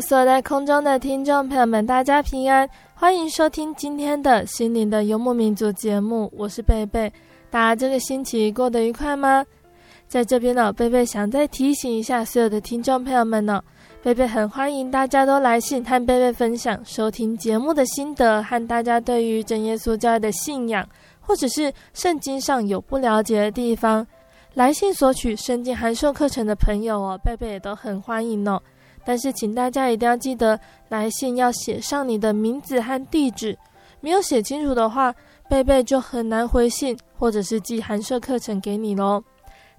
所有在空中的听众朋友们，大家平安。欢迎收听今天的心灵的游牧民族节目，我是贝贝。大家这个星期过得愉快吗？在这边呢，贝贝想再提醒一下所有的听众朋友们呢，贝贝很欢迎大家都来信和贝贝分享收听节目的心得，和大家对于真耶稣教的信仰，或者是圣经上有不了解的地方，来信索取圣经函授课程的朋友哦，贝贝也都很欢迎哦。但是，请大家一定要记得，来信要写上你的名字和地址。没有写清楚的话，贝贝就很难回信，或者是寄函授课程给你喽。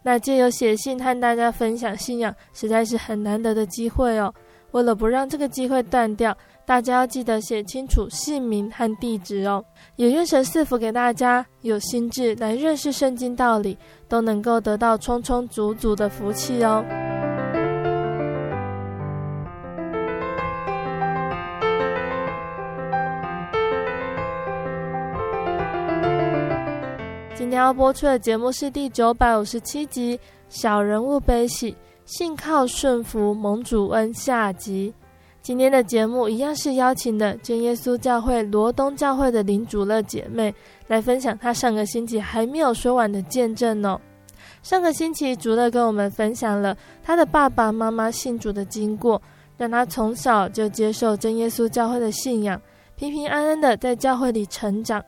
那借由写信和大家分享信仰，实在是很难得的机会哦。为了不让这个机会断掉，大家要记得写清楚姓名和地址哦。也愿神赐福给大家，有心智来认识圣经道理，都能够得到充充足足的福气哦。今天要播出的节目是第九百五十七集《小人物悲喜，信靠顺服蒙主恩》下集。今天的节目一样是邀请的真耶稣教会罗东教会的林主乐姐妹来分享她上个星期还没有说完的见证哦。上个星期主乐跟我们分享了她的爸爸妈妈信主的经过，让她从小就接受真耶稣教会的信仰，平平安安的在教会里成长。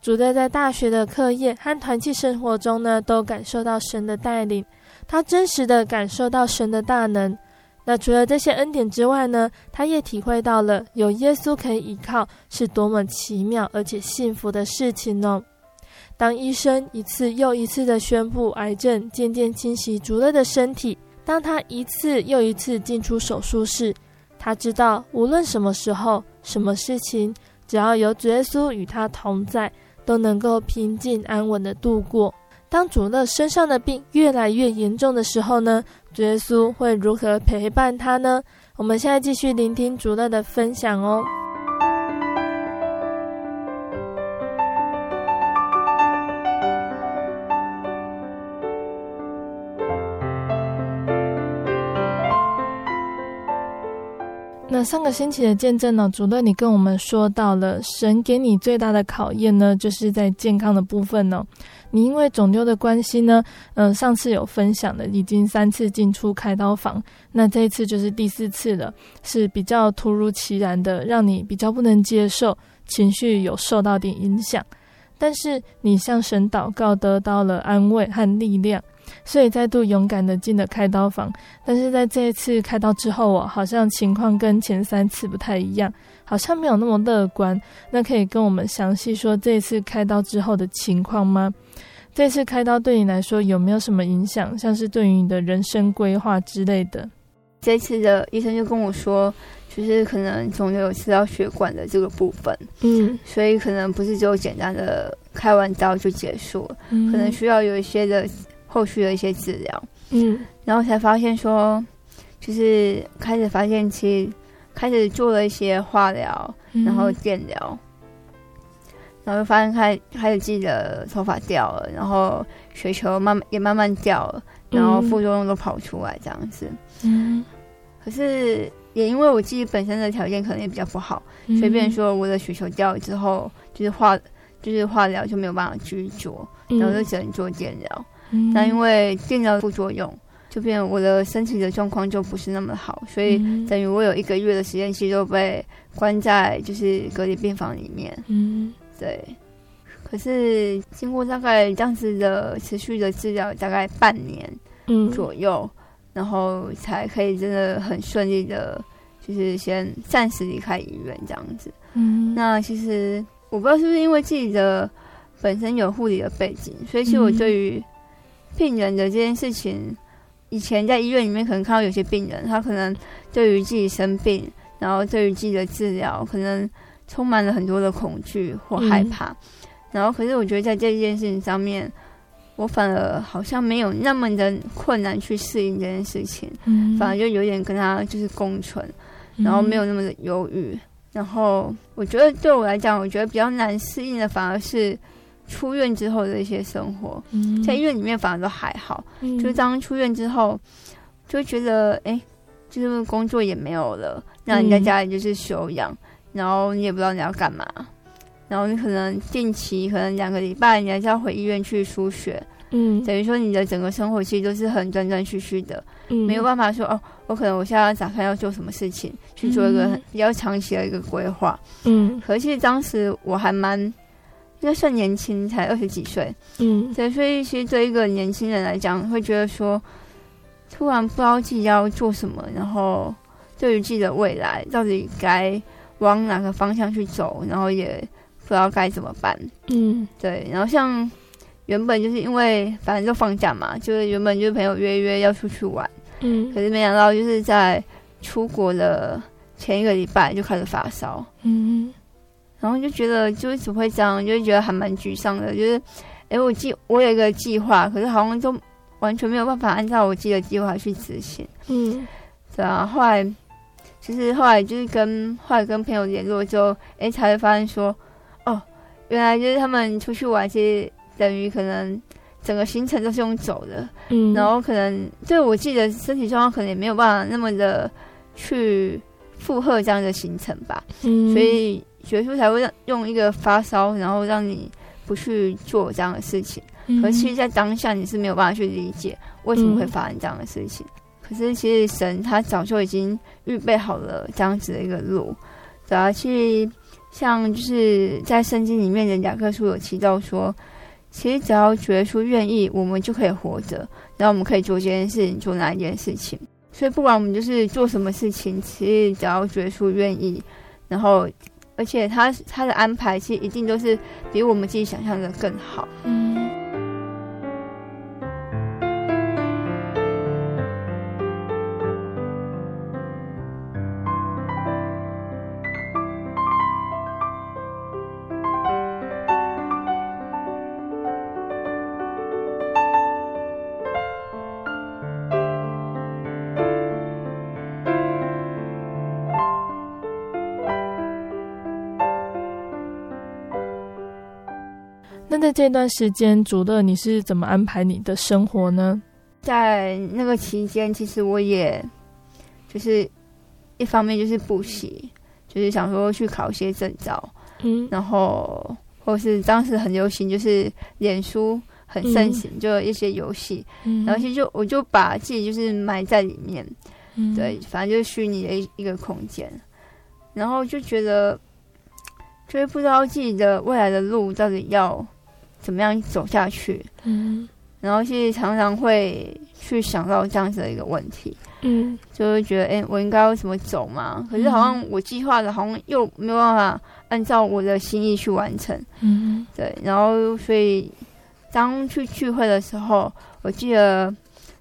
主队在大学的课业和团契生活中呢，都感受到神的带领，他真实的感受到神的大能。那除了这些恩典之外呢，他也体会到了有耶稣可以依靠是多么奇妙而且幸福的事情呢。当医生一次又一次的宣布癌症渐渐侵袭主乐的身体，当他一次又一次进出手术室，他知道无论什么时候、什么事情，只要有主耶稣与他同在。都能够平静安稳的度过。当主乐身上的病越来越严重的时候呢，主耶稣会如何陪伴他呢？我们现在继续聆听主乐的分享哦。上个星期的见证呢，主乐你跟我们说到了，神给你最大的考验呢，就是在健康的部分呢。你因为肿瘤的关系呢，嗯、呃，上次有分享的，已经三次进出开刀房，那这一次就是第四次了，是比较突如其来的，让你比较不能接受，情绪有受到点影响。但是你向神祷告，得到了安慰和力量。所以再度勇敢的进了开刀房，但是在这一次开刀之后，哦好像情况跟前三次不太一样，好像没有那么乐观。那可以跟我们详细说这一次开刀之后的情况吗？这次开刀对你来说有没有什么影响？像是对于你的人生规划之类的？这次的医生就跟我说，就是可能肿瘤有吃到血管的这个部分，嗯，所以可能不是只有简单的开完刀就结束了，嗯，可能需要有一些的。后续的一些治疗，嗯，然后才发现说，就是开始发现其实开始做了一些化疗，然后电疗，嗯、然后就发现开开始自己的头发掉了，然后血球慢慢也慢慢掉了，然后副作用都跑出来这样子，嗯，可是也因为我自己本身的条件可能也比较不好，嗯、所以变说我的血球掉了之后，就是化就是化疗就没有办法继续做，然后就只能做电疗。嗯、那因为电疗副作用，就变我的身体的状况就不是那么好，所以等于我有一个月的时间其实都被关在就是隔离病房里面。嗯，对。可是经过大概这样子的持续的治疗，大概半年左右，嗯、然后才可以真的很顺利的，就是先暂时离开医院这样子。嗯，那其实我不知道是不是因为自己的本身有护理的背景，所以其实我对于病人的这件事情，以前在医院里面可能看到有些病人，他可能对于自己生病，然后对于自己的治疗，可能充满了很多的恐惧或害怕。嗯然后，可是我觉得在这件事情上面，我反而好像没有那么的困难去适应这件事情，嗯，反而就有点跟他就是共存，然后没有那么的忧郁。然后我觉得对我来讲，我觉得比较难适应的反而是出院之后的一些生活，在医院里面反而都还好，就是当出院之后，就会觉得哎，就是工作也没有了，那你在家里就是休养，然后你也不知道你要干嘛。然后你可能定期，可能两个礼拜，你还是要回医院去输血，嗯，等于说你的整个生活其实都是很断断续续的，嗯，没有办法说哦，我可能我现在要打算要做什么事情，去做一个比较长期的一个规划，嗯，可是当时我还蛮应该算年轻，才二十几岁，嗯，对，所以其实对一个年轻人来讲，会觉得说突然不知道自己要做什么，然后对于自己的未来到底该往哪个方向去走，然后也。不知道该怎么办，嗯，对，然后像原本就是因为反正就放假嘛，就是原本就是朋友约约要出去玩，嗯，可是没想到就是在出国的前一个礼拜就开始发烧，嗯，然后就觉得就是怎么会这样，就觉得还蛮沮丧的，就是，哎，我计我有一个计划，可是好像都完全没有办法按照我自己的计划去执行，嗯，对啊，后来其实后来就是跟后来跟朋友联络之后，哎，才会发现说。哦原来就是他们出去玩，其实等于可能整个行程都是用走的，嗯，然后可能对我自己的身体状况可能也没有办法那么的去负荷这样的行程吧，嗯，所以学术才会让用一个发烧，然后让你不去做这样的事情。嗯，可是其实，在当下你是没有办法去理解为什么会发生这样的事情。嗯，可是其实神他早就已经预备好了这样子的一个路，然后去。像就是在圣经里面的雅各书有提到说，其实只要主耶稣愿意，我们就可以活着，然后我们可以做这件事情，做哪一件事情。所以不管我们就是做什么事情，其实只要主耶稣愿意，然后而且他他的安排其实一定都是比我们自己想象的更好。嗯。在这段时间，主乐，你是怎么安排你的生活呢？在那个期间，其实我也就是一方面就是补习，就是想说去考一些证照，嗯，然后或是当时很流行，就是脸书很盛行，嗯、就一些游戏，嗯，然后其实就我就把自己就是埋在里面，嗯，对，反正就是虚拟的一一个空间，然后就觉得就是不知道自己的未来的路到底要。怎么样走下去？嗯，然后其实常常会去想到这样子的一个问题，嗯，就会觉得，哎，我应该要怎么走嘛？可是好像我计划的，好像又没有办法按照我的心意去完成，嗯，对。然后所以当去聚会的时候，我记得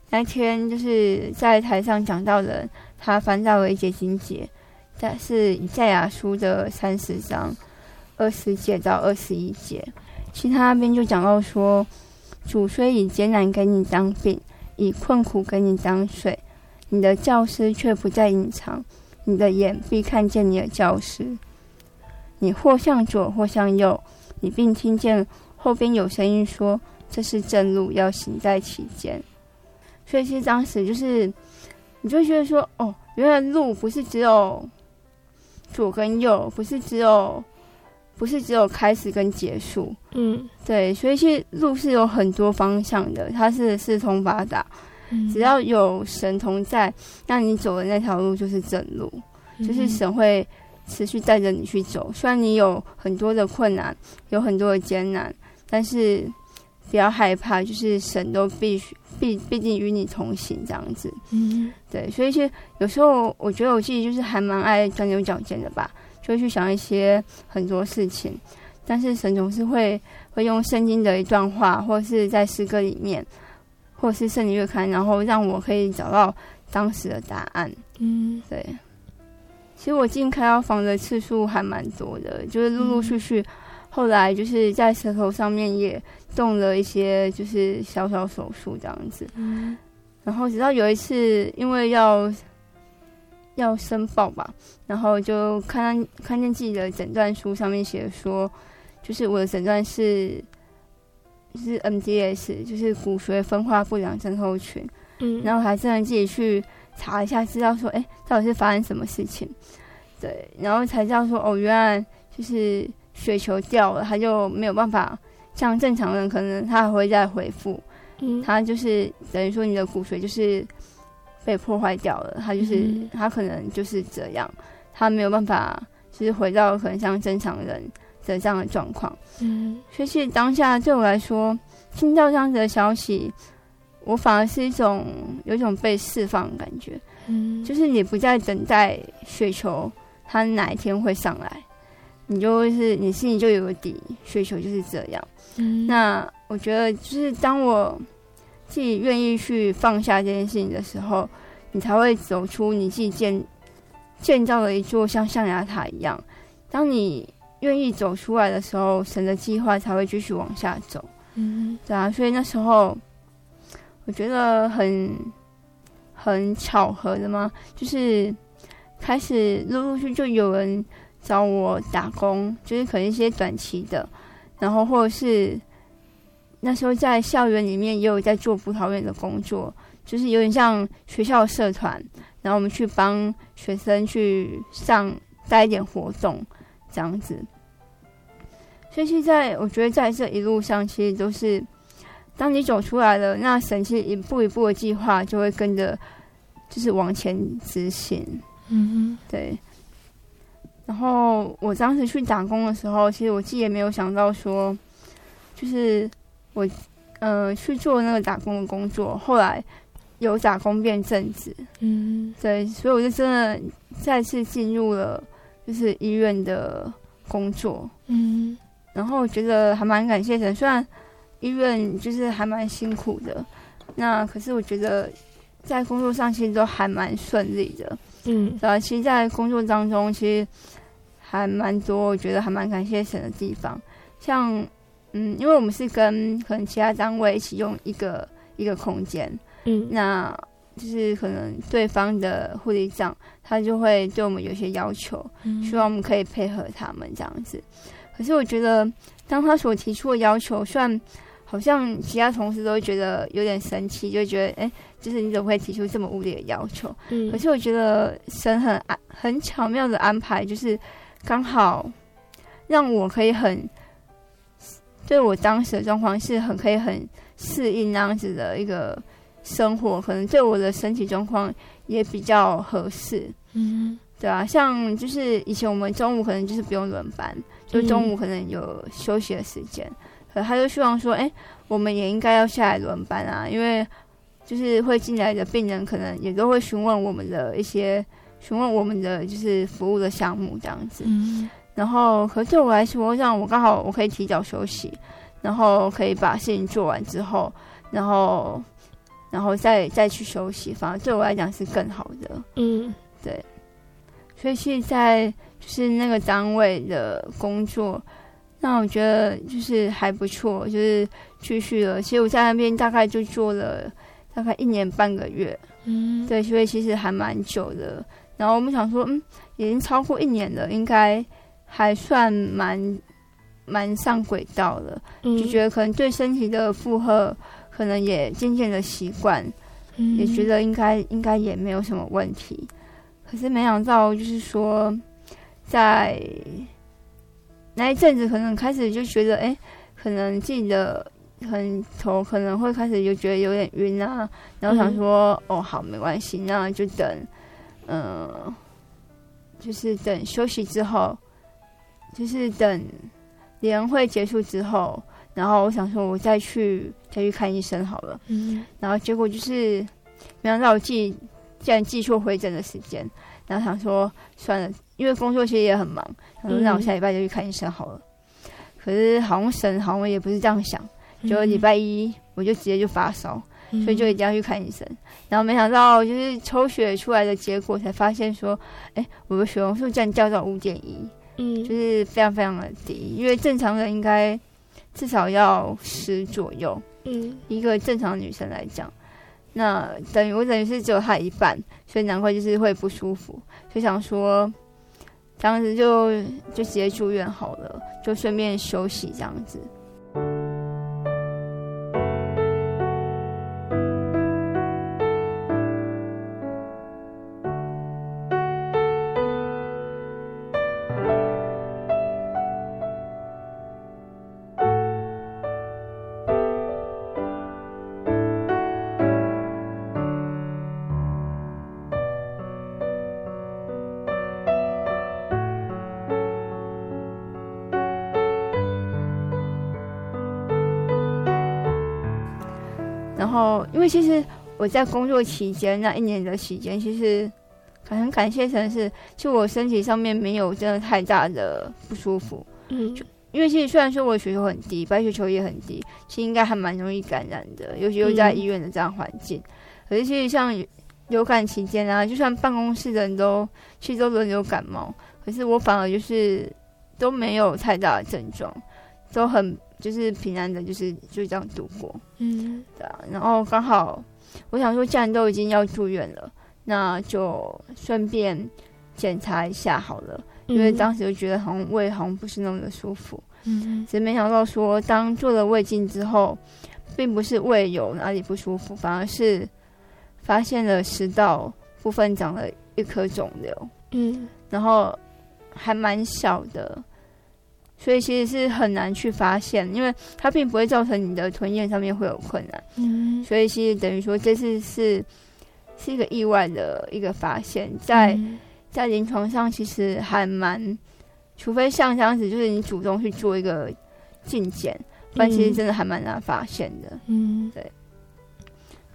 那天就是在台上讲到的，他翻到了一节经节，但是以赛亚书的三十章二十节到二十一节。其他那边就讲到说，主虽以艰难给你当饼，以困苦给你当水，你的教师却不再隐藏，你的眼必看见你的教师。你或向左，或向右，你并听见后边有声音说：“这是正路，要行在其间。”所以其实当时就是你就觉得说，哦，原来路不是只有左跟右，不是只有，不是只有开始跟结束。嗯，对，所以其实路是有很多方向的，它是四通八达。嗯，只要有神同在，那你走的那条路就是正路，嗯，就是神会持续带着你去走。虽然你有很多的困难，有很多的艰难，但是。不要害怕，就是神都必须必必定与你同行这样子。嗯，对，所以其实有时候我觉得我自己就是还蛮爱钻牛角尖的吧，就会去想一些很多事情。但是神总是会会用圣经的一段话，或是在诗歌里面，或是圣经月刊，然后让我可以找到当时的答案。嗯，对。其实我进开刀房的次数还蛮多的，就是陆陆续续。后来就是在舌头上面也动了一些，就是小小手术这样子。嗯。然后直到有一次，因为要要申报吧，然后就看看见自己的诊断书上面写说，就是我的诊断是是 MDS，就是骨髓分化不良症候群。嗯。然后还真的自己去查一下知道，说，哎，到底是发生什么事情？对。然后才知道说，哦，原来就是。血球掉了，他就没有办法像正常人，可能他还会再恢复。嗯，他就是等于说你的骨髓就是被破坏掉了，他就是、嗯、他可能就是这样，他没有办法就是回到可能像正常人的这样的状况。嗯，所以其实当下对我来说，听到这样子的消息，我反而是一种有一种被释放的感觉。嗯，就是你不再等待雪球，它哪一天会上来。你就会是你心里就有个底，雪球就是这样。嗯，那我觉得就是当我自己愿意去放下这件事情的时候，你才会走出你自己建建造的一座像象牙塔一样。当你愿意走出来的时候，神的计划才会继续往下走。嗯，对啊，所以那时候我觉得很很巧合的嘛，就是开始陆陆续续就有人。找我打工，就是可能一些短期的，然后或者是那时候在校园里面也有在做葡萄园的工作，就是有点像学校社团，然后我们去帮学生去上带一点活动这样子。所以现在我觉得在这一路上，其实都是当你走出来了，那神其实一步一步的计划就会跟着，就是往前执行。嗯哼，对。然后我当时去打工的时候，其实我自己也没有想到说，就是我，呃，去做那个打工的工作，后来由打工变正职，嗯，对，所以我就真的再次进入了就是医院的工作，嗯，然后我觉得还蛮感谢神，虽然医院就是还蛮辛苦的，那可是我觉得在工作上其实都还蛮顺利的。嗯，对啊，其实，在工作当中，其实还蛮多，我觉得还蛮感谢神的地方。像，嗯，因为我们是跟可能其他单位一起用一个一个空间，嗯，那就是可能对方的护理长他就会对我们有些要求，嗯，希望我们可以配合他们这样子。可是我觉得，当他所提出的要求，虽然好像其他同事都会觉得有点生气，就觉得哎。诶就是你怎么会提出这么无理的要求？嗯，可是我觉得神很安很巧妙的安排，就是刚好让我可以很对我当时的状况是很可以很适应那样子的一个生活，可能对我的身体状况也比较合适。嗯，对啊，像就是以前我们中午可能就是不用轮班，就中午可能有休息的时间，嗯，可他就希望说，哎，我们也应该要下来轮班啊，因为。就是会进来的病人，可能也都会询问我们的一些，询问我们的就是服务的项目这样子。嗯。然后，可是对我来说，让我刚好我可以提早休息，然后可以把事情做完之后，然后，然后再再去休息，反而对我来讲是更好的。嗯，对。所以现在就是那个单位的工作，那我觉得就是还不错，就是继续了。其实我在那边大概就做了。大概一年半个月，嗯，对，所以其实还蛮久的。然后我们想说，嗯，已经超过一年了，应该还算蛮蛮上轨道了。嗯，就觉得可能对身体的负荷，可能也渐渐的习惯。嗯，也觉得应该应该也没有什么问题。可是没想到，就是说，在那一阵子，可能开始就觉得，哎，可能自己的很头可能会开始就觉得有点晕啊。然后想说，嗯、哦，好，没关系，那就等，嗯、呃，就是等休息之后，就是等联会结束之后，然后我想说，我再去再去看医生好了。嗯，然后结果就是没想到我自己。竟然记错回诊的时间，然后想说算了，因为工作其实也很忙，然后那我下礼拜就去看医生好了。嗯、可是好像神好像也不是这样想，就礼拜一我就直接就发烧，嗯、所以就一定要去看医生。然后没想到就是抽血出来的结果才发现说，哎，我的血红素竟然掉到五点一，嗯，就是非常非常的低，因为正常人应该至少要十左右，嗯，一个正常女生来讲。那等于我等于是只有她一半，所以难怪就是会不舒服，就想说，当时就就直接住院好了，就顺便休息这样子。为其实我在工作期间那一年的时间，其实很感谢神是，就我身体上面没有真的太大的不舒服。嗯，因为其实虽然说我的血球很低，白血球也很低，其实应该还蛮容易感染的，尤其又在医院的这样环境。嗯、可是其实像流感期间啊，就算办公室的人都其实都轮流感冒，可是我反而就是都没有太大的症状，都很。就是平安的，就是就这样度过。嗯，对啊。然后刚好，我想说，既然都已经要住院了，那就顺便检查一下好了。嗯、因为当时就觉得好像胃好像不是那么的舒服。嗯，只是没想到说，当做了胃镜之后，并不是胃有哪里不舒服，反而是发现了食道部分长了一颗肿瘤。嗯，然后还蛮小的。所以其实是很难去发现，因为它并不会造成你的吞咽上面会有困难。嗯，所以其实等于说这次是是一个意外的一个发现，在、嗯、在临床上其实还蛮，除非像这样子，就是你主动去做一个镜检，不然其实真的还蛮难发现的。嗯，对。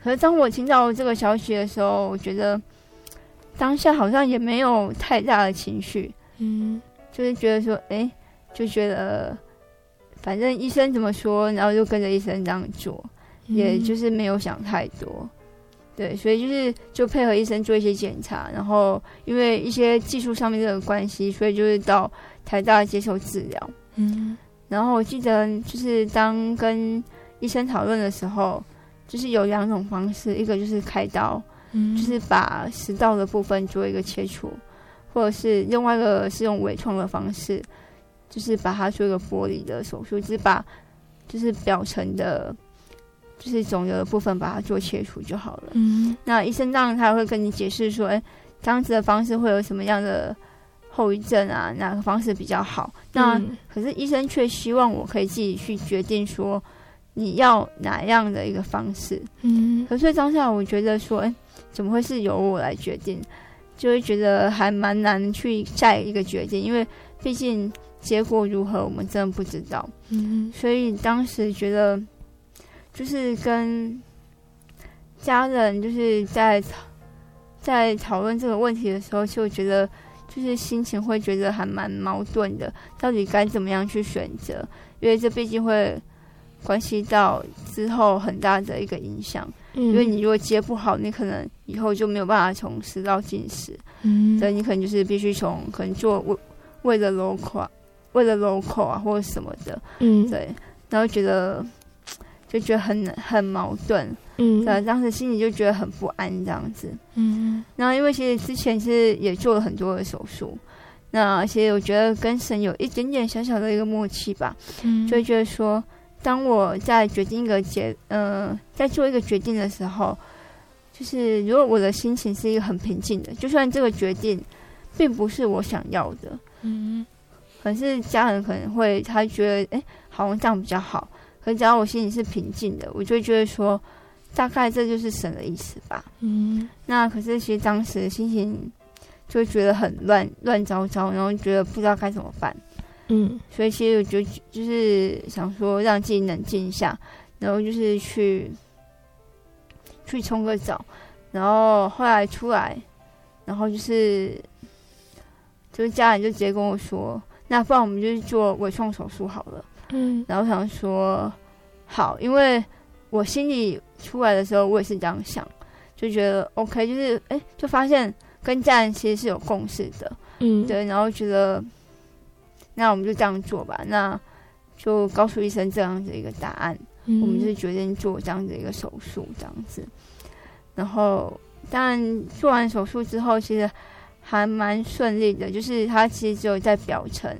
可是当我听到这个消息的时候，我觉得当下好像也没有太大的情绪。嗯，就是觉得说，哎、欸。就觉得，反正医生怎么说，然后就跟着医生这样做，嗯、也就是没有想太多，对，所以就是就配合医生做一些检查，然后因为一些技术上面的关系，所以就是到台大接受治疗。嗯，然后我记得就是当跟医生讨论的时候，就是有两种方式，一个就是开刀，嗯，就是把食道的部分做一个切除，或者是另外一个是用微创的方式。就是把它做一个剥离的手术，就是把就是表层的，就是肿瘤的部分把它做切除就好了。嗯，那医生当然他会跟你解释说，哎，这样子的方式会有什么样的后遗症啊？哪个方式比较好？那、嗯、可是医生却希望我可以自己去决定说你要哪样的一个方式。嗯，可是当下我觉得说，哎，怎么会是由我来决定？就会觉得还蛮难去下一个决定，因为毕竟。结果如何，我们真的不知道。嗯，所以当时觉得，就是跟家人就是在在讨论这个问题的时候，就觉得就是心情会觉得还蛮矛盾的，到底该怎么样去选择？因为这毕竟会关系到之后很大的一个影响。嗯，因为你如果接不好，你可能以后就没有办法从食道进食。嗯，所以你可能就是必须从可能做胃胃的瘘块。为了 local 啊，或者什么的，嗯，对，然后觉得就觉得很很矛盾，嗯，对，当时心里就觉得很不安这样子，嗯，然后因为其实之前是也做了很多的手术，那其实我觉得跟神有一点点小小的一个默契吧，嗯，就会觉得说，当我在决定一个决，嗯、呃，在做一个决定的时候，就是如果我的心情是一个很平静的，就算这个决定并不是我想要的，嗯，可是家人可能会他觉得，哎，好像这样比较好。可是只要我心里是平静的，我就会觉得说，大概这就是神的意思吧。嗯，那可是其实当时的心情就会觉得很乱乱糟糟，然后觉得不知道该怎么办。嗯，所以其实我就就是想说，让自己冷静一下，然后就是去去冲个澡，然后后来出来，然后就是就是家人就直接跟我说，那不然我们就去做微创手术好了。嗯，然后想说好，因为我心里出来的时候，我也是这样想，就觉得 OK，就是哎，就发现跟家人其实是有共识的，嗯，对，然后觉得那我们就这样做吧，那就告诉医生这样子一个答案，嗯，我们就决定做这样子一个手术，这样子，然后但做完手术之后，其实还蛮顺利的，就是它其实只有在表层。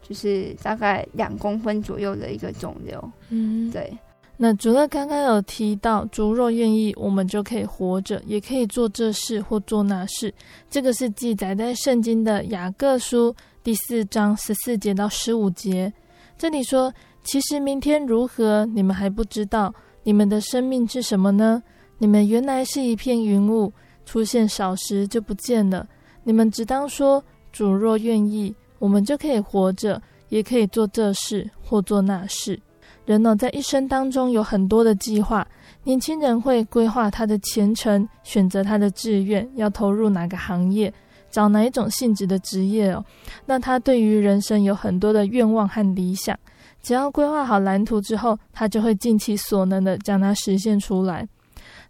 就是大概两公分左右的一个肿瘤，嗯，对。那主任刚刚有提到，主若愿意，我们就可以活着，也可以做这事或做那事。这个是记载在圣经的雅各书第四章十四节到十五节。这里说：“其实明天如何，你们还不知道。你们的生命是什么呢？你们原来是一片云雾，出现少时就不见了。你们只当说：主若愿意。”我们就可以活着，也可以做这事或做那事。人呢，在一生当中有很多的计划。年轻人会规划他的前程，选择他的志愿，要投入哪个行业，找哪一种性质的职业哦。那他对于人生有很多的愿望和理想。只要规划好蓝图之后，他就会尽其所能的将它实现出来。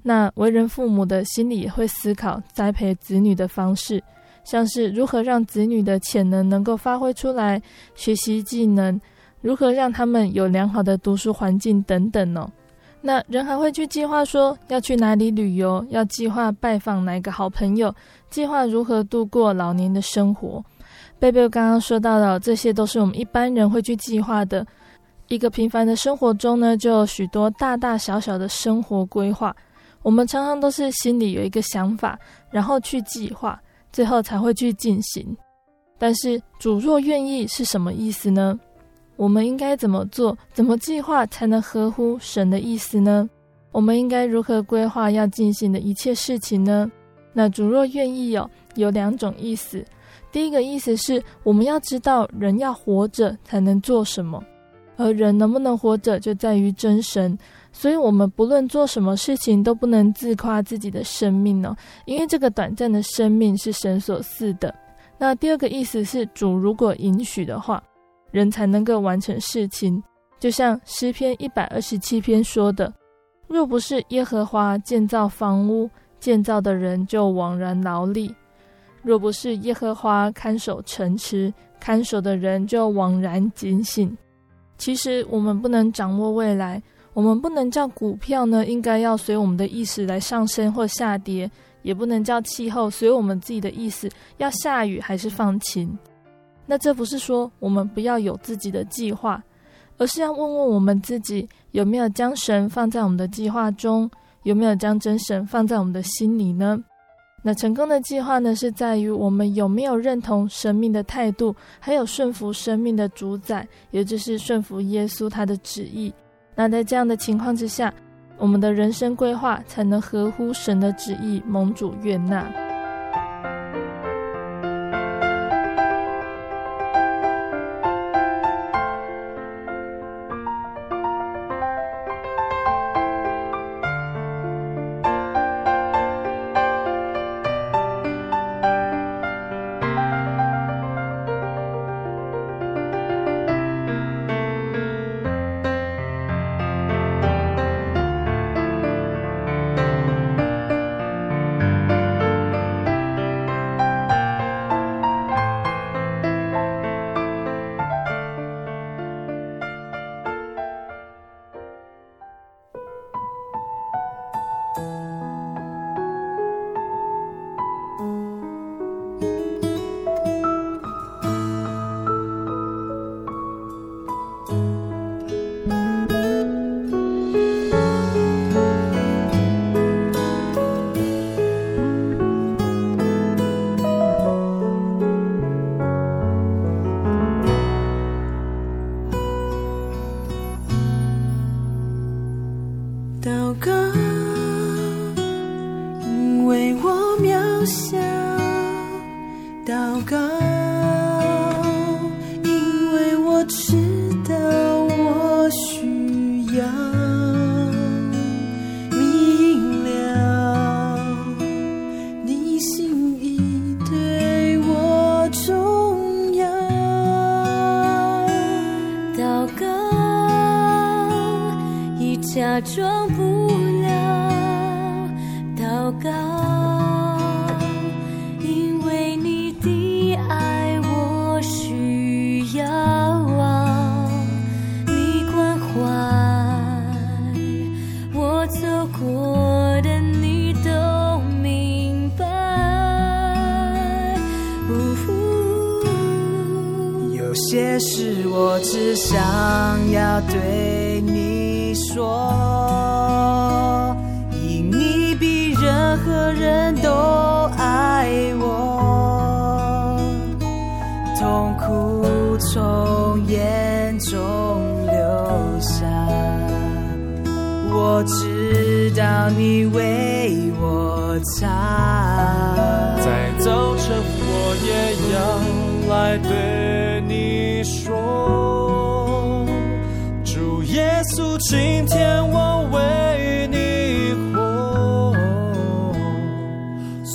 那为人父母的心里也会思考栽培子女的方式。像是如何让子女的潜能能够发挥出来，学习技能，如何让他们有良好的读书环境等等哦。那人还会去计划说要去哪里旅游，要计划拜访哪个好朋友，计划如何度过老年的生活。贝贝刚刚说到的，这些都是我们一般人会去计划的。一个平凡的生活中呢，就有许多大大小小的生活规划。我们常常都是心里有一个想法，然后去计划。最后才会去进行，但是主若愿意是什么意思呢？我们应该怎么做、怎么计划才能合乎神的意思呢？我们应该如何规划要进行的一切事情呢？那主若愿意有有两种意思，第一个意思是我们要知道人要活着才能做什么，而人能不能活着就在于真神。所以，我们不论做什么事情，都不能自夸自己的生命哦，因为这个短暂的生命是神所赐的。那第二个意思是，主如果允许的话，人才能够完成事情。就像诗篇一百二十七篇说的：“若不是耶和华建造房屋，建造的人就枉然劳力；若不是耶和华看守城池，看守的人就枉然警醒。”其实，我们不能掌握未来。我们不能叫股票呢，应该要随我们的意识来上升或下跌，也不能叫气候随我们自己的意思要下雨还是放晴。那这不是说我们不要有自己的计划，而是要问问我们自己有没有将神放在我们的计划中，有没有将真神放在我们的心里呢？那成功的计划呢，是在于我们有没有认同生命的态度，还有顺服生命的主宰，也就是顺服耶稣他的旨意。那在这样的情况之下，我们的人生规划才能合乎神的旨意，蒙主悦纳。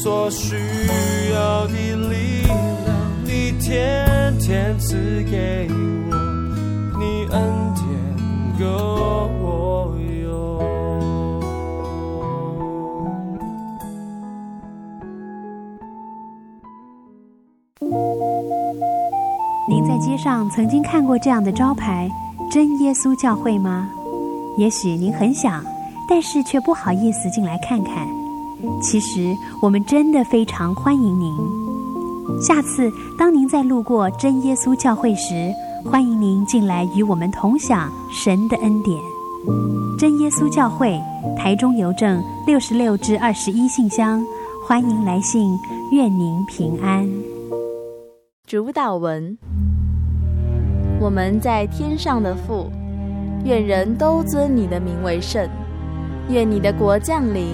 所需要的力量，你天天赐给我，你恩典够我用。您在街上曾经看过这样的招牌“真耶稣教会”吗？也许您很想，但是却不好意思进来看看。其实我们真的非常欢迎您。下次当您再路过真耶稣教会时，欢迎您进来与我们同享神的恩典。真耶稣教会，台中邮政六十六至二十一信箱，欢迎来信，愿您平安。主祷文。我们在天上的父，愿人都尊你的名为圣。愿你的国降临，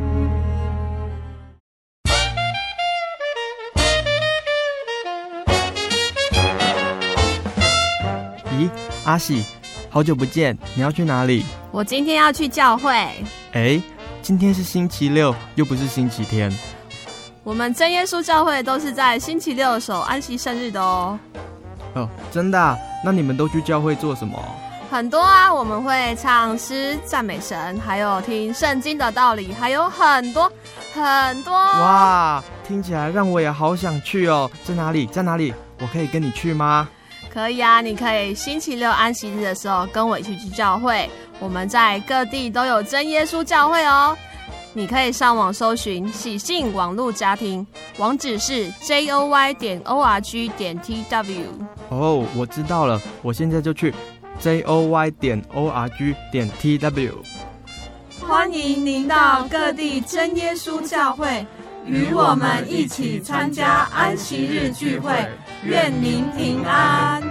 阿喜，好久不见，你要去哪里？我今天要去教会。哎，今天是星期六，又不是星期天。我们真耶稣教会都是在星期六守安息圣日的哦。哦，真的啊？那你们都去教会做什么？很多啊，我们会唱诗赞美神，还有听圣经的道理，还有很多很多。哇，听起来让我也好想去哦。在哪里？在哪里？我可以跟你去吗？可以啊，你可以星期六安息日的时候跟我一起去教会。我们在各地都有真耶稣教会哦。你可以上网搜寻喜信网络家庭，网址是 j o y 点 o r g 点 t w。哦，我知道了，我现在就去 j o y 点 o r g 点 t w。欢迎您到各地真耶稣教会。与我们一起参加安息日聚会，愿您平安。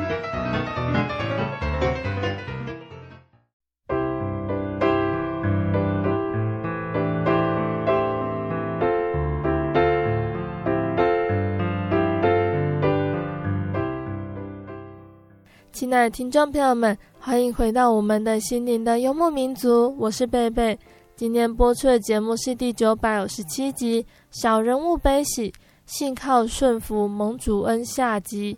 亲爱的听众朋友们，欢迎回到我们的心灵的游牧民族，我是贝贝。今天播出的节目是第九百五十七集《小人物悲喜，信靠顺服蒙主恩》下集。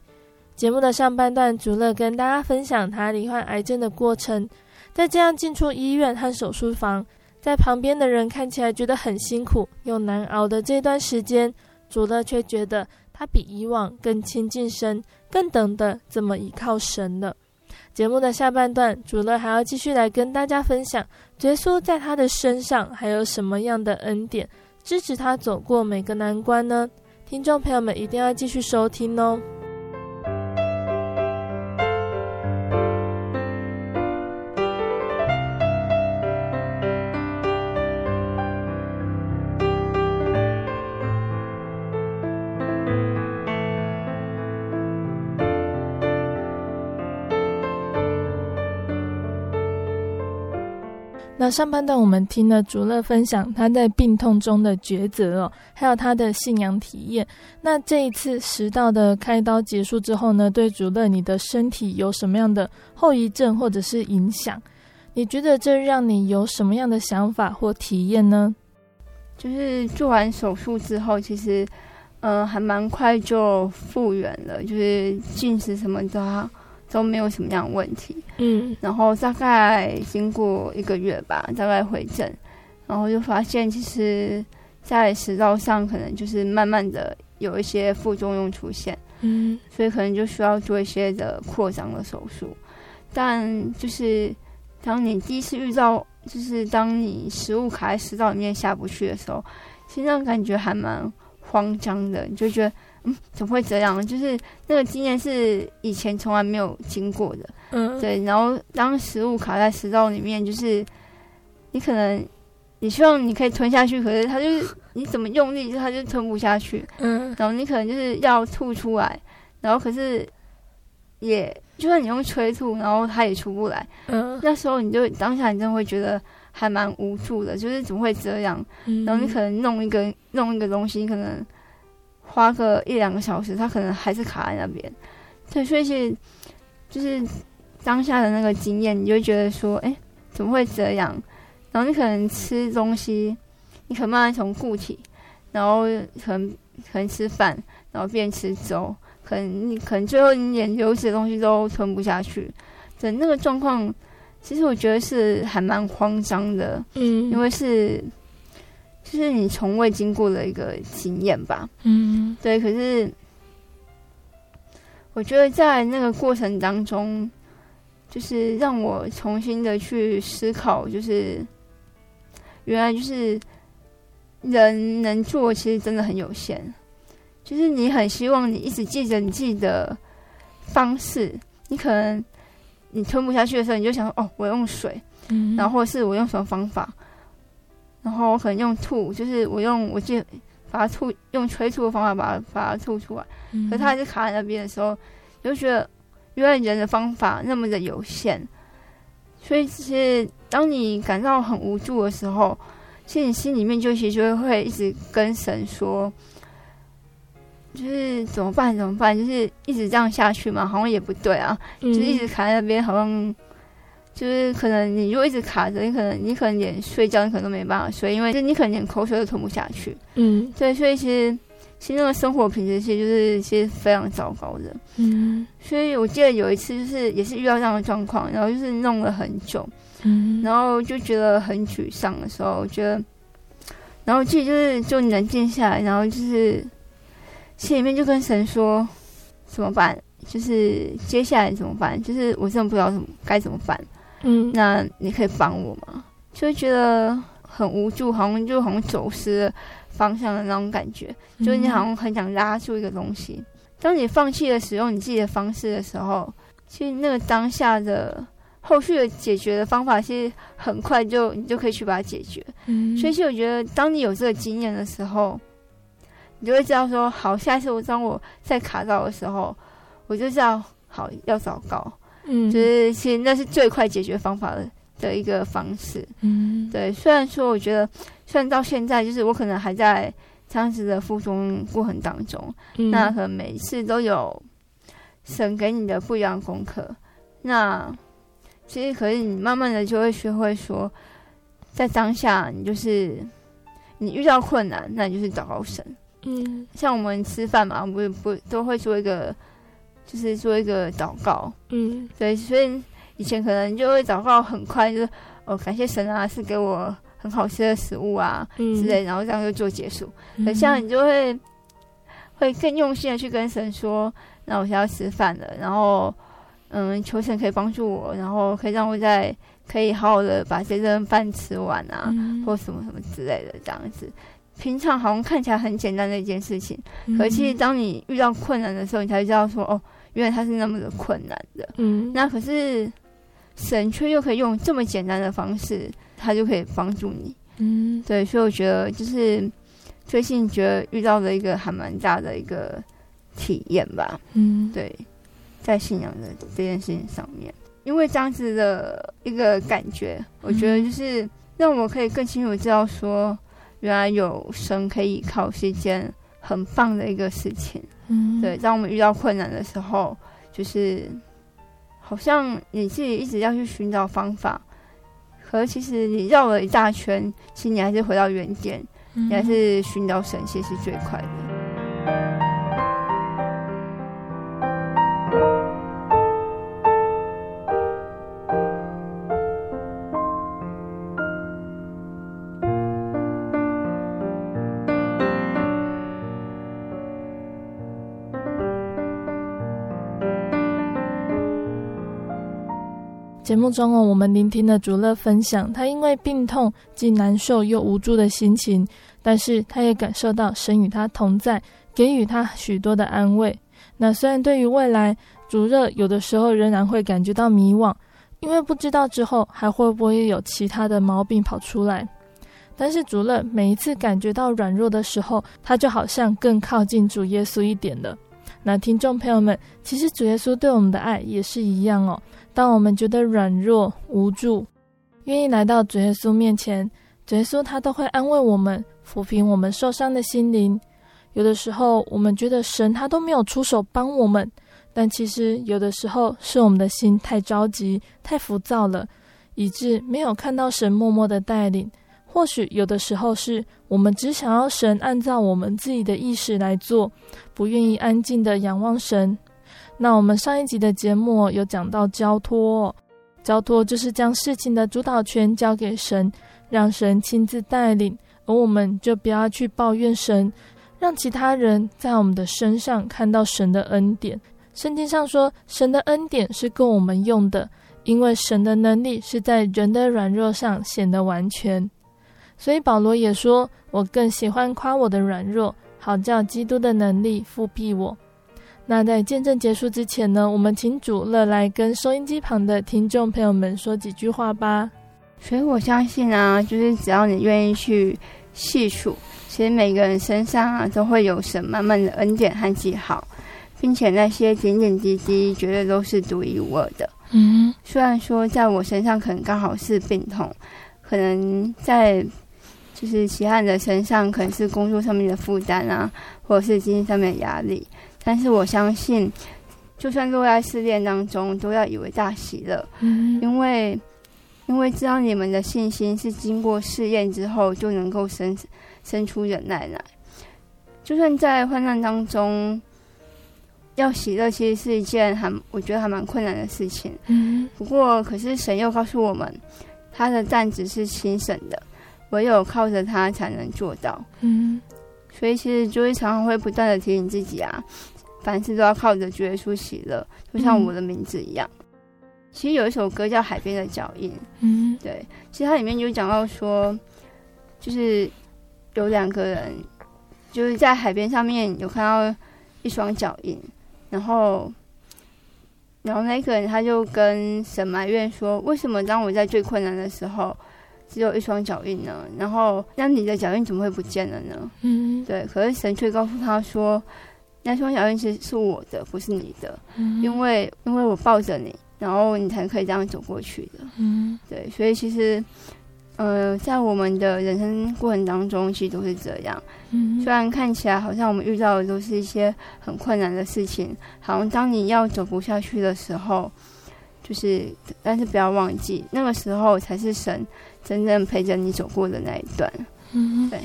节目的上半段，主乐跟大家分享他罹患癌症的过程，在这样进出医院和手术房，在旁边的人看起来觉得很辛苦又难熬的这段时间，主乐却觉得他比以往更亲近神，更懂得怎么依靠神了。节目的下半段，主乐还要继续来跟大家分享，耶稣在他的身上还有什么样的恩典，支持他走过每个难关呢？听众朋友们一定要继续收听哦。那上半段我们听了主乐分享他在病痛中的抉择哦，还有他的信仰体验。那这一次食道的开刀结束之后呢，对主乐你的身体有什么样的后遗症或者是影响？你觉得这让你有什么样的想法或体验呢？就是做完手术之后，其实嗯、呃、还蛮快就复原了，就是进食什么的。都没有什么样的问题，嗯，然后大概经过一个月吧，大概回诊，然后就发现其实，在食道上可能就是慢慢的有一些副作用出现，嗯，所以可能就需要做一些的扩张的手术，但就是当你第一次遇到，就是当你食物卡在食道里面下不去的时候，其实那种感觉还蛮慌张的，你就觉得。嗯，怎么会这样？就是那个经验是以前从来没有经过的。嗯，对。然后当食物卡在食道里面，就是你可能你希望你可以吞下去，可是它就是你怎么用力，它就吞不下去。嗯，然后你可能就是要吐出来，然后可是也就算你用催吐，然后它也出不来。嗯，那时候你就当下你真的会觉得还蛮无助的，就是怎么会这样？嗯，然后你可能弄一个弄一个东西，可能。花个一两个小时，他可能还是卡在那边。对，所以是就是当下的那个经验，你就觉得说，哎，怎么会这样？然后你可能吃东西，你可能慢慢从固体，然后可能可能吃饭，然后变吃粥，可能你可能最后你连流质的东西都吞不下去。对，那个状况，其实我觉得是还蛮慌张的，嗯，因为是。就是你从未经过的一个经验吧，嗯，对。可是我觉得在那个过程当中，就是让我重新的去思考，就是原来就是人能做其实真的很有限。就是你很希望你一直记着你自己的方式，你可能你吞不下去的时候，你就想哦，我用水，嗯，然后或者是我用什么方法。然后我可能用吐，就是我用我记把它吐，用催吐的方法把它把它吐出来。嗯、可是它还是卡在那边的时候，就觉得原来人的方法那么的有限。所以其实当你感到很无助的时候，其实你心里面就其实就会一直跟神说，就是怎么办怎么办？就是一直这样下去嘛，好像也不对啊，嗯、就是一直卡在那边，好像。就是可能你如果一直卡着，你可能你可能连睡觉你可能都没办法睡，因为就你可能连口水都吞不下去。嗯，对，所以其实其实那个生活品质其实就是其实非常糟糕的。嗯，所以我记得有一次就是也是遇到这样的状况，然后就是弄了很久，嗯，然后就觉得很沮丧的时候，我觉得，然后自己就是就冷静下来，然后就是心里面就跟神说怎么办？就是接下来怎么办？就是我真的不知道怎么该怎么办。嗯，那你可以帮我吗？就会觉得很无助，好像就好像走失了方向的那种感觉，嗯、就是你好像很想拉住一个东西。当你放弃了使用你自己的方式的时候，其实那个当下的后续的解决的方法，其实很快就你就可以去把它解决。嗯，所以其实我觉得，当你有这个经验的时候，你就会知道说，好，下一次我当我再卡到的时候，我就知道好要祷告。嗯，就是其实那是最快解决方法的的一个方式。嗯，对。虽然说，我觉得，虽然到现在，就是我可能还在这样子的附中过程当中，嗯、那可能每一次都有神给你的不一样的功课。那其实，可是你慢慢的就会学会说，在当下，你就是你遇到困难，那你就是祷告神。嗯，像我们吃饭嘛，不不都会做一个。就是做一个祷告，嗯，对，所以以前可能就会祷告很快，就是哦，感谢神啊，是给我很好吃的食物啊，嗯，之类，然后这样就做结束。嗯，可像你就会会更用心的去跟神说，那我现在要吃饭了，然后嗯，求神可以帮助我，然后可以让我在可以好好的把这顿饭吃完啊，嗯，或什么什么之类的这样子。平常好像看起来很简单的一件事情，嗯、可其实当你遇到困难的时候，你才知道说哦，原来它是那么的困难的。嗯，那可是神却又可以用这么简单的方式，他就可以帮助你。嗯，对，所以我觉得就是最近觉得遇到的一个还蛮大的一个体验吧。嗯，对，在信仰的这件事情上面。因为这样子的一个感觉，我觉得就是让我们可以更清楚知道说，原来有神可以依靠是一件很棒的一个事情。嗯，对，当我们遇到困难的时候，就是好像你自己一直要去寻找方法，可是其实你绕了一大圈，其实你还是回到原点，你还是寻找神，其实是最快的。节目中哦，我们聆听了主乐分享，他因为病痛既难受又无助的心情，但是他也感受到神与他同在，给予他许多的安慰。那虽然对于未来，主乐有的时候仍然会感觉到迷惘，因为不知道之后还会不会有其他的毛病跑出来。但是主乐每一次感觉到软弱的时候，他就好像更靠近主耶稣一点了。那听众朋友们，其实主耶稣对我们的爱也是一样哦。当我们觉得软弱无助，愿意来到主耶稣面前，主耶稣他都会安慰我们，抚平我们受伤的心灵。有的时候，我们觉得神他都没有出手帮我们，但其实有的时候是我们的心太着急、太浮躁了，以致没有看到神默默的带领。或许有的时候是我们只想要神按照我们自己的意识来做，不愿意安静的仰望神。那我们上一集的节目有讲到交托，交托就是将事情的主导权交给神，让神亲自带领，而我们就不要去抱怨神，让其他人在我们的身上看到神的恩典。圣经上说，神的恩典是够我们用的，因为神的能力是在人的软弱上显得完全。所以保罗也说，我更喜欢夸我的软弱，好叫基督的能力复辟我。那在见证结束之前呢，我们请主乐来跟收音机旁的听众朋友们说几句话吧。所以我相信啊，就是只要你愿意去细数，其实每个人身上啊都会有神满满的恩典和记号，并且那些点点滴滴绝对都是独一无二的。嗯，虽然说在我身上可能刚好是病痛，可能在就是其他人的身上可能是工作上面的负担啊，或者是经济上面的压力。但是我相信，就算落在试炼当中，都要以为大喜乐，嗯，因为因为知道你们的信心是经过试验之后就能够生生出忍耐来。就算在患难当中，要喜乐，其实是一件还我觉得还蛮困难的事情。嗯，不过可是神又告诉我们，他的担子是轻省的，唯有靠着他才能做到。嗯，所以其实就会常常会不断的提醒自己啊。凡事都要靠着主耶稣喜乐，就像我的名字一样。嗯、其实有一首歌叫《海边的脚印》，嗯，对，其实它里面就讲到说，就是有两个人，就是在海边上面有看到一双脚印，然后，然后那个人他就跟神埋怨说：“为什么当我在最困难的时候，只有一双脚印呢？然后那你的脚印怎么会不见了呢？”嗯，对，可是神却告诉他说。那双脚印其实是我的，不是你的，嗯、因为因为我抱着你，然后你才可以这样走过去的。嗯，对，所以其实，呃，在我们的人生过程当中，其实都是这样。嗯，虽然看起来好像我们遇到的都是一些很困难的事情，好像当你要走不下去的时候，就是，但是不要忘记，那个时候才是神真正陪着你走过的那一段。嗯，对，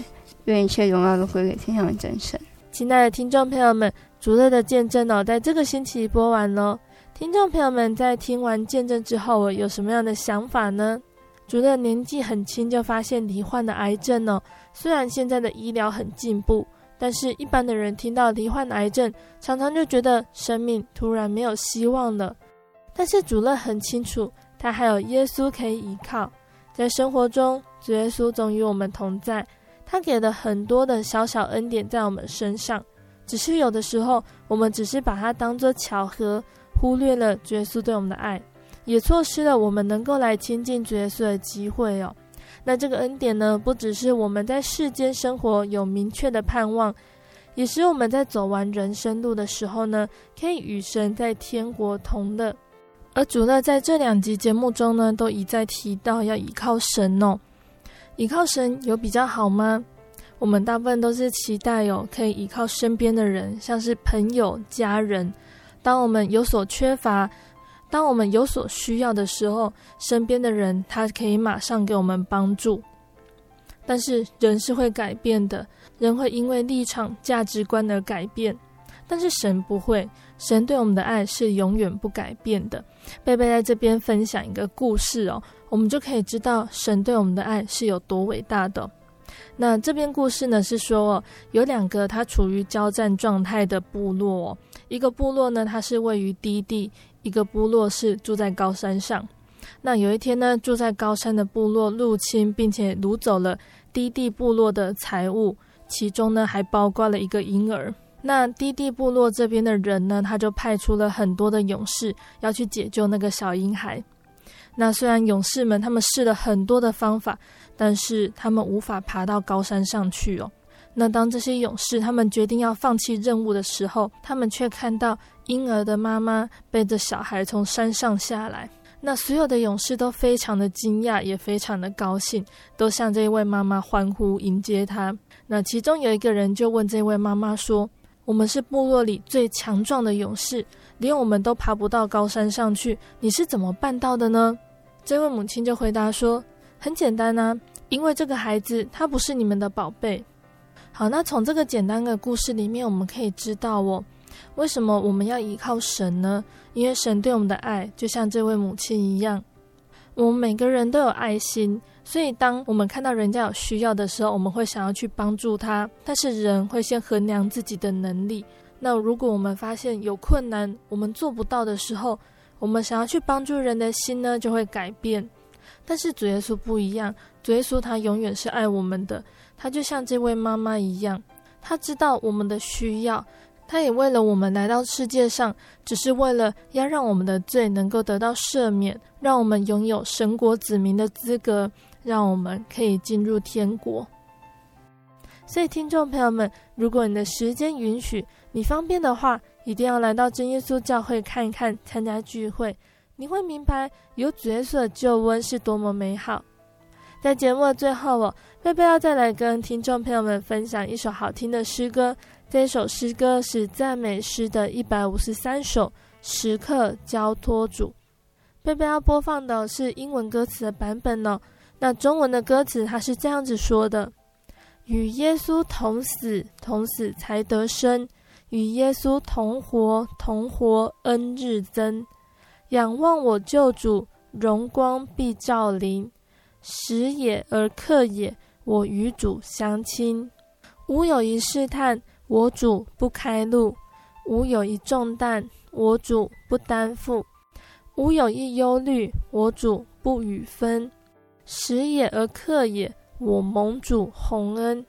愿一切荣耀都归给天上的真神。亲爱的听众朋友们，主乐的见证哦，在这个星期播完喽。听众朋友们在听完见证之后，有什么样的想法呢？主乐年纪很轻就发现罹患的癌症哦。虽然现在的医疗很进步，但是一般的人听到罹患癌症，常常就觉得生命突然没有希望了。但是主乐很清楚，他还有耶稣可以依靠，在生活中，主耶稣总与我们同在。他给了很多的小小恩典在我们身上，只是有的时候我们只是把它当作巧合，忽略了主耶稣对我们的爱，也错失了我们能够来亲近主耶稣的机会哦。那这个恩典呢，不只是我们在世间生活有明确的盼望，也是我们在走完人生路的时候呢，可以与神在天国同乐。而主乐，在这两集节目中呢，都一再提到要依靠神哦。依靠神有比较好吗？我们大部分都是期待哦，可以依靠身边的人，像是朋友、家人。当我们有所缺乏，当我们有所需要的时候，身边的人他可以马上给我们帮助。但是人是会改变的，人会因为立场、价值观而改变，但是神不会，神对我们的爱是永远不改变的。贝贝在这边分享一个故事哦，我们就可以知道神对我们的爱是有多伟大的。那这边故事呢是说，有两个他处于交战状态的部落哦，一个部落呢它是位于低地，一个部落是住在高山上。那有一天呢，住在高山的部落入侵，并且掳走了低地部落的财物，其中呢还包括了一个婴儿。那低地部落这边的人呢，他就派出了很多的勇士要去解救那个小婴孩。那虽然勇士们他们试了很多的方法，但是他们无法爬到高山上去哦。那当这些勇士他们决定要放弃任务的时候，他们却看到婴儿的妈妈背着小孩从山上下来。那所有的勇士都非常的惊讶，也非常的高兴，都向这位妈妈欢呼迎接她。那其中有一个人就问这位妈妈说：我们是部落里最强壮的勇士，连我们都爬不到高山上去，你是怎么办到的呢？这位母亲就回答说：“很简单啊，因为这个孩子他不是你们的宝贝。”好，那从这个简单的故事里面，我们可以知道哦，为什么我们要依靠神呢？因为神对我们的爱，就像这位母亲一样，我们每个人都有爱心。所以，当我们看到人家有需要的时候，我们会想要去帮助他。但是，人会先衡量自己的能力。那如果我们发现有困难，我们做不到的时候，我们想要去帮助人的心呢，就会改变。但是，主耶稣不一样。主耶稣他永远是爱我们的。他就像这位妈妈一样，他知道我们的需要。他也为了我们来到世界上，只是为了要让我们的罪能够得到赦免，让我们拥有神国子民的资格。让我们可以进入天国。所以，听众朋友们，如果你的时间允许，你方便的话，一定要来到真耶稣教会看一看，参加聚会，你会明白有主耶稣的救恩是多么美好。在节目的最后，哦贝贝要再来跟听众朋友们分享一首好听的诗歌。这首诗歌是赞美诗的一百五十三首，时刻交托主。贝贝要播放的是英文歌词的版本呢。那中文的歌词，它是这样子说的：与耶稣同死，同死才得生；与耶稣同活，同活恩日增。仰望我救主，荣光必照临。时也而刻也，我与主相亲。吾有一试探，我主不开路；吾有一重担，我主不担负；吾有一忧虑，我主不与分。时也而刻也，我蒙主洪恩；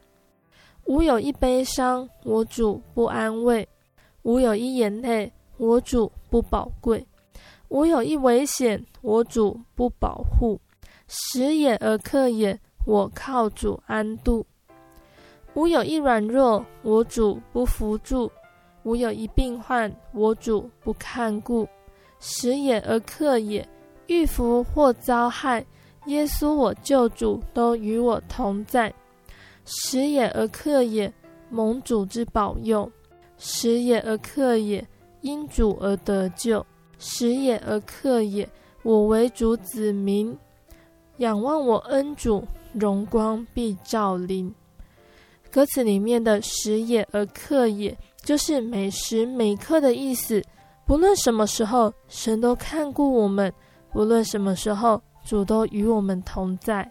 吾有一悲伤，我主不安慰；吾有一眼泪，我主不宝贵；吾有一危险，我主不保护。时也而刻也，我靠主安度；吾有一软弱，我主不扶助；吾有一病患，我主不看顾。时也而克也，遇伏或遭害。耶稣，我救主都与我同在，时也而克也，蒙主之保佑；时也而克也，因主而得救；时也而克也，我为主子民，仰望我恩主，荣光必照临。歌词里面的时也而刻也就是每时每刻的意思。不论什么时候神都看顾我们不论什么时候主都与我们同在。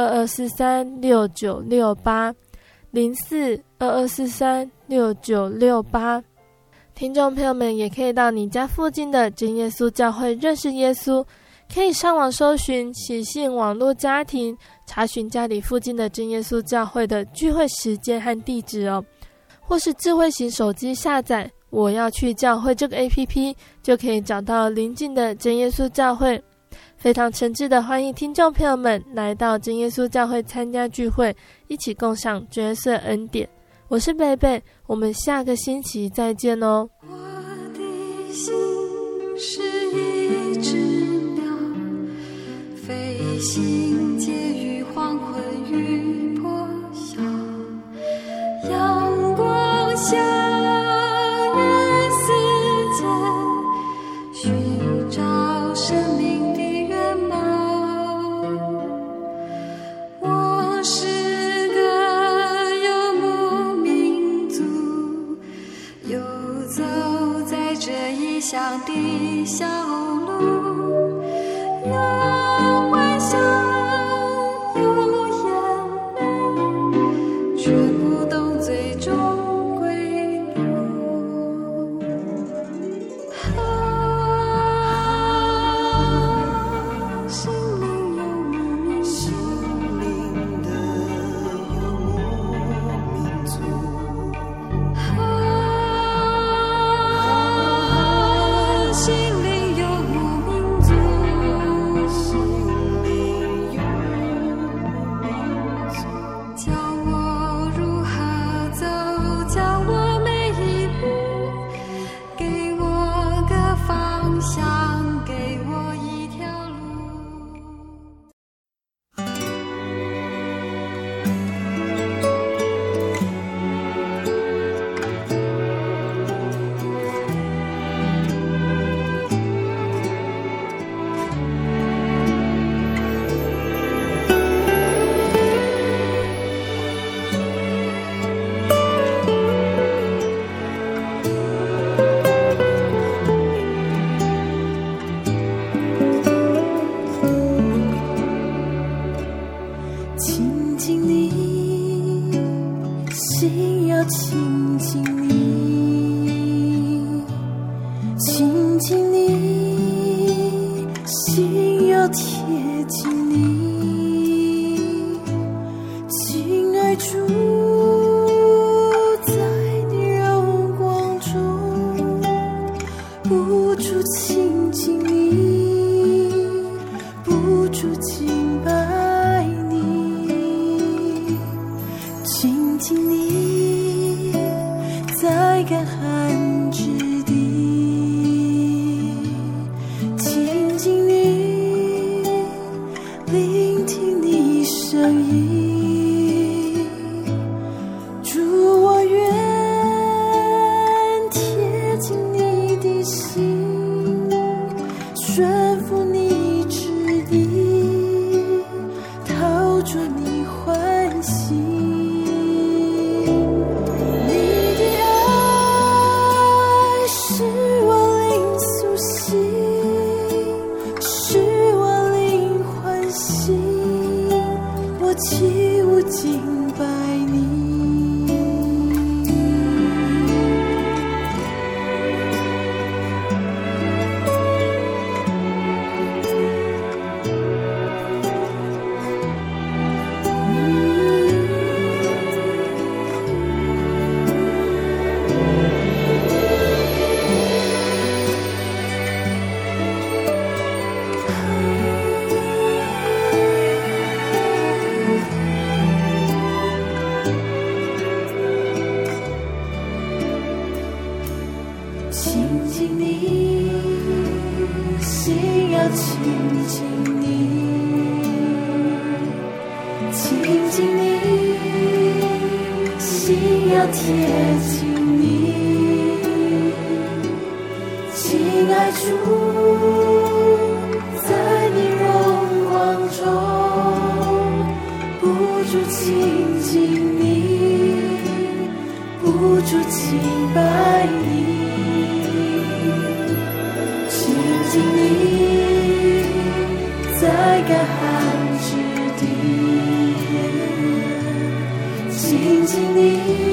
二二四三六九六八零四二二四三六九六八，听众朋友们也可以到你家附近的真耶稣教会认识耶稣，可以上网搜寻喜信网络家庭，查询家里附近的真耶稣教会的聚会时间和地址哦，或是智慧型手机下载我要去教会这个 APP，就可以找到邻近的真耶稣教会。非常诚挚的欢迎听众朋友们来到真耶稣教会参加聚会，一起共享角色恩典。我是贝贝，我们下个星期再见哦。我的心是一只鸟，飞行介于黄昏与破晓，阳光下。静静，在干旱之地。静静，你。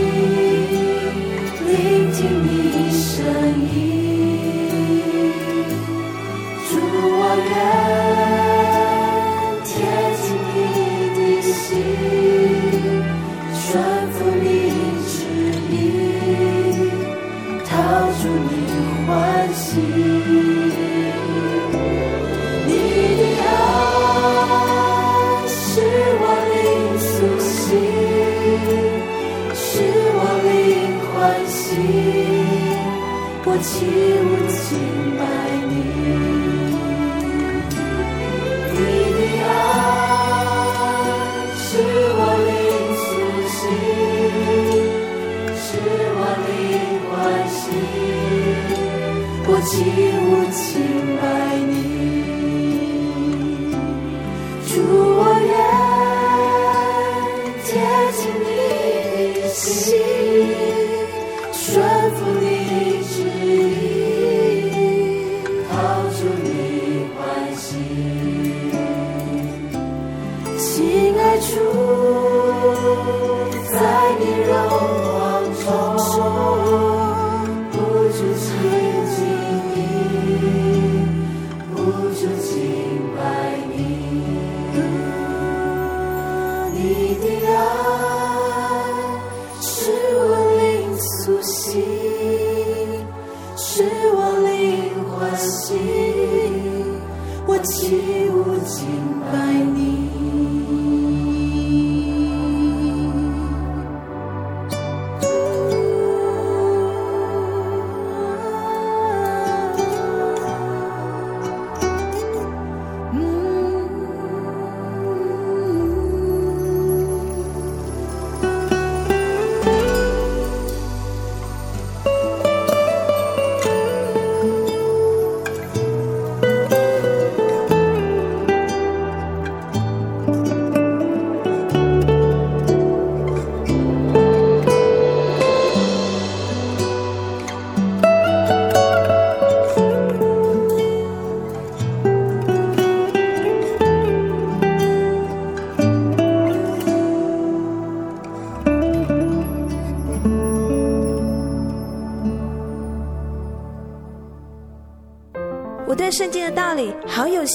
起舞敬拜你，你的爱是我灵苏醒，是我的欢喜，我起舞。起舞敬拜你。